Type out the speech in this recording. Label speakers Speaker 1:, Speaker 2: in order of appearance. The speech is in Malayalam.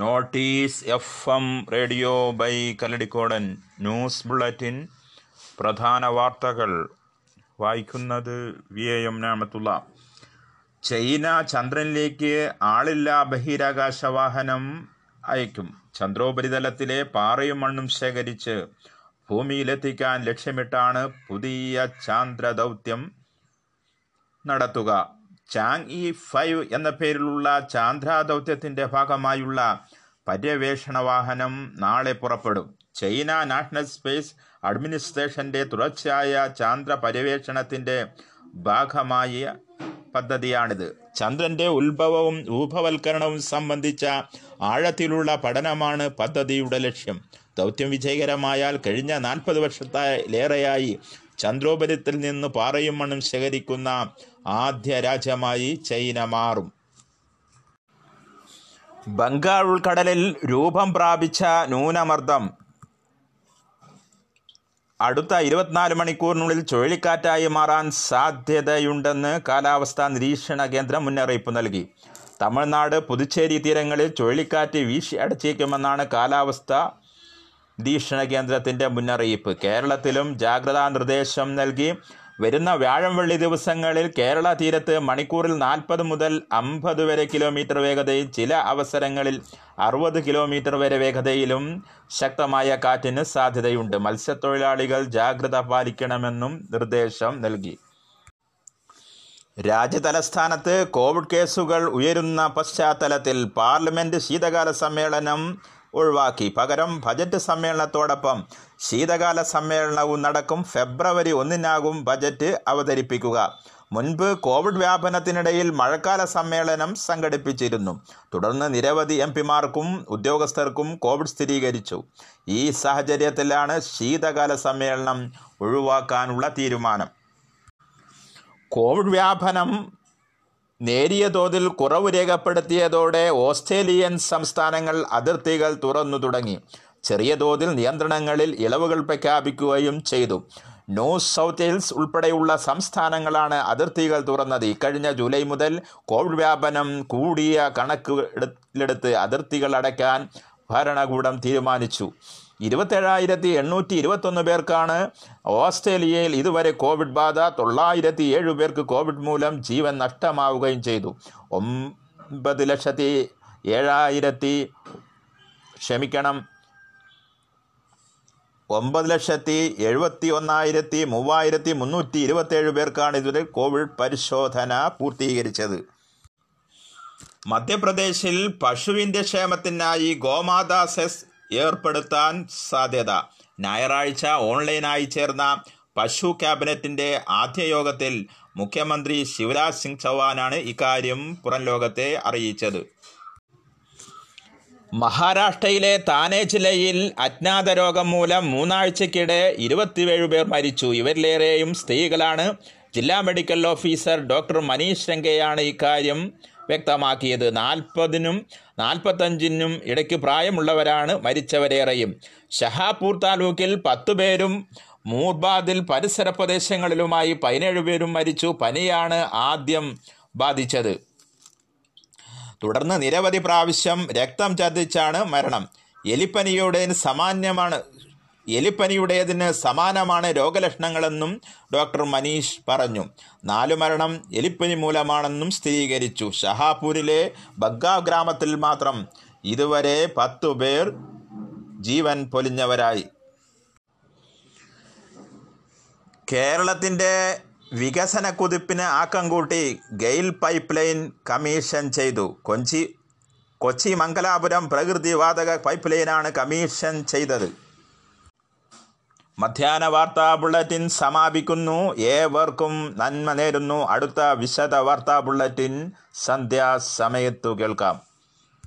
Speaker 1: notice F M radio by കല്ലടിക്കോടൻ ന്യൂസ് ബുള്ളറ്റിൻ പ്രധാന വാർത്തകൾ വായിക്കുന്നത് വി എ എം നാമത്തുള്ള ചൈന ചന്ദ്രനിലേക്ക് ആളില്ലാ ബഹിരാകാശ വാഹനം അയക്കും ചന്ദ്രോപരിതലത്തിലെ പാറയും മണ്ണും ശേഖരിച്ച് ഭൂമിയിലെത്തിക്കാൻ ലക്ഷ്യമിട്ടാണ് പുതിയ ചാന്ദ്ര ദൗത്യം നടത്തുക ചാങ് ഇ ഫൈവ് എന്ന പേരിലുള്ള ചാന്ദ്ര ദൗത്യത്തിൻ്റെ ഭാഗമായുള്ള പര്യവേഷണ വാഹനം നാളെ പുറപ്പെടും ചൈന നാഷണൽ സ്പേസ് അഡ്മിനിസ്ട്രേഷൻ്റെ തുടർച്ചയായ ചാന്ദ്ര പര്യവേഷണത്തിൻ്റെ ഭാഗമായ പദ്ധതിയാണിത് ചന്ദ്രൻ്റെ ഉത്ഭവവും രൂപവൽക്കരണവും സംബന്ധിച്ച ആഴത്തിലുള്ള പഠനമാണ് പദ്ധതിയുടെ ലക്ഷ്യം ദൗത്യം വിജയകരമായാൽ കഴിഞ്ഞ നാൽപ്പത് വർഷത്തിലേറെയായി ചന്ദ്രോപരിത്തിൽ നിന്ന് പാറയും മണ്ണും ശേഖരിക്കുന്ന ആദ്യ രാജ്യമായി ചൈന മാറും
Speaker 2: ബംഗാൾ ഉൾക്കടലിൽ രൂപം പ്രാപിച്ച ന്യൂനമർദ്ദം അടുത്ത ഇരുപത്തിനാല് മണിക്കൂറിനുള്ളിൽ ചുഴലിക്കാറ്റായി മാറാൻ സാധ്യതയുണ്ടെന്ന് കാലാവസ്ഥാ നിരീക്ഷണ കേന്ദ്രം മുന്നറിയിപ്പ് നൽകി തമിഴ്നാട് പുതുച്ചേരി തീരങ്ങളിൽ ചുഴലിക്കാറ്റ് വീശി അടച്ചേക്കുമെന്നാണ് കാലാവസ്ഥ നിരീക്ഷണ കേന്ദ്രത്തിൻ്റെ മുന്നറിയിപ്പ് കേരളത്തിലും ജാഗ്രതാ നിർദ്ദേശം നൽകി വരുന്ന വ്യാഴം വെള്ളി ദിവസങ്ങളിൽ കേരള തീരത്ത് മണിക്കൂറിൽ നാൽപ്പത് മുതൽ അമ്പത് വരെ കിലോമീറ്റർ വേഗതയിൽ ചില അവസരങ്ങളിൽ അറുപത് കിലോമീറ്റർ വരെ വേഗതയിലും ശക്തമായ കാറ്റിന് സാധ്യതയുണ്ട് മത്സ്യത്തൊഴിലാളികൾ ജാഗ്രത പാലിക്കണമെന്നും നിർദ്ദേശം നൽകി രാജ്യതലസ്ഥാനത്ത് കോവിഡ് കേസുകൾ ഉയരുന്ന പശ്ചാത്തലത്തിൽ പാർലമെൻറ്റ് ശീതകാല സമ്മേളനം ഒഴിവാക്കി പകരം ബജറ്റ് സമ്മേളനത്തോടൊപ്പം ശീതകാല സമ്മേളനവും നടക്കും ഫെബ്രുവരി ഒന്നിനാകും ബജറ്റ് അവതരിപ്പിക്കുക മുൻപ് കോവിഡ് വ്യാപനത്തിനിടയിൽ മഴക്കാല സമ്മേളനം സംഘടിപ്പിച്ചിരുന്നു തുടർന്ന് നിരവധി എം പിമാർക്കും ഉദ്യോഗസ്ഥർക്കും കോവിഡ് സ്ഥിരീകരിച്ചു ഈ സാഹചര്യത്തിലാണ് ശീതകാല സമ്മേളനം ഒഴിവാക്കാനുള്ള തീരുമാനം കോവിഡ് വ്യാപനം നേരിയ തോതിൽ കുറവ് രേഖപ്പെടുത്തിയതോടെ ഓസ്ട്രേലിയൻ സംസ്ഥാനങ്ങൾ അതിർത്തികൾ തുറന്നു തുടങ്ങി ചെറിയ തോതിൽ നിയന്ത്രണങ്ങളിൽ ഇളവുകൾ പ്രഖ്യാപിക്കുകയും ചെയ്തു ന്യൂ സൗത്ത് വെയിൽസ് ഉൾപ്പെടെയുള്ള സംസ്ഥാനങ്ങളാണ് അതിർത്തികൾ തുറന്നത് ഇക്കഴിഞ്ഞ ജൂലൈ മുതൽ കോവിഡ് വ്യാപനം കൂടിയ കണക്കിലെടുത്ത് അതിർത്തികൾ അടയ്ക്കാൻ ഭരണകൂടം തീരുമാനിച്ചു ഇരുപത്തേഴായിരത്തി എണ്ണൂറ്റി ഇരുപത്തൊന്ന് പേർക്കാണ് ഓസ്ട്രേലിയയിൽ ഇതുവരെ കോവിഡ് ബാധ തൊള്ളായിരത്തി ഏഴ് പേർക്ക് കോവിഡ് മൂലം ജീവൻ നഷ്ടമാവുകയും ചെയ്തു ഒമ്പത് ലക്ഷത്തി ഏഴായിരത്തി ക്ഷമിക്കണം ഒമ്പത് ലക്ഷത്തി എഴുപത്തി ഒന്നായിരത്തി മൂവായിരത്തി മുന്നൂറ്റി ഇരുപത്തേഴ് പേർക്കാണ് ഇതുവരെ കോവിഡ് പരിശോധന പൂർത്തീകരിച്ചത് മധ്യപ്രദേശിൽ പശുവിൻ്റെ ക്ഷേമത്തിനായി ഗോമാതാ സെസ് ഏർപ്പെടുത്താൻ സാധ്യത ഞായറാഴ്ച ഓൺലൈനായി ചേർന്ന പശു ക്യാബിനറ്റിന്റെ ആദ്യ യോഗത്തിൽ മുഖ്യമന്ത്രി ശിവരാജ് സിംഗ് ചൗഹാനാണ് ഇക്കാര്യം പുറം ലോകത്തെ അറിയിച്ചത് മഹാരാഷ്ട്രയിലെ താനെ ജില്ലയിൽ അജ്ഞാത രോഗം മൂലം മൂന്നാഴ്ചക്കിടെ ഇരുപത്തിയേഴ് പേർ മരിച്ചു ഇവരിലേറെയും സ്ത്രീകളാണ് ജില്ലാ മെഡിക്കൽ ഓഫീസർ ഡോക്ടർ മനീഷ് രംഗയാണ് ഇക്കാര്യം വ്യക്തമാക്കിയത് നാൽപ്പതിനും നാൽപ്പത്തഞ്ചിനും ഇടയ്ക്ക് പ്രായമുള്ളവരാണ് മരിച്ചവരേറെയും ഷഹാപൂർ താലൂക്കിൽ പത്ത് പേരും മൂർബാദിൽ പരിസര പ്രദേശങ്ങളിലുമായി പതിനേഴ് പേരും മരിച്ചു പനിയാണ് ആദ്യം ബാധിച്ചത് തുടർന്ന് നിരവധി പ്രാവശ്യം രക്തം ചതിച്ചാണ് മരണം എലിപ്പനിയോട് സാമാന്യമാണ് എലിപ്പനിയുടേതിന് സമാനമാണ് രോഗലക്ഷണങ്ങളെന്നും ഡോക്ടർ മനീഷ് പറഞ്ഞു നാലു മരണം എലിപ്പനി മൂലമാണെന്നും സ്ഥിരീകരിച്ചു ഷഹാപൂരിലെ ബഗ്ഗാവ് ഗ്രാമത്തിൽ മാത്രം ഇതുവരെ പത്തു പേർ ജീവൻ പൊലിഞ്ഞവരായി കേരളത്തിൻ്റെ വികസന കുതിപ്പിന് ആക്കം കൂട്ടി ഗെയിൽ പൈപ്പ് ലൈൻ കമ്മീഷൻ ചെയ്തു കൊച്ചി കൊച്ചി മംഗലാപുരം പ്രകൃതിവാതക പൈപ്പ് ലൈനാണ് കമ്മീഷൻ ചെയ്തത് മധ്യാന വാർത്താ ബുള്ളറ്റിൻ സമാപിക്കുന്നു ഏവർക്കും നന്മ നേരുന്നു അടുത്ത വിശദ വാർത്താ ബുള്ളറ്റിൻ സന്ധ്യാസമയത്തു കേൾക്കാം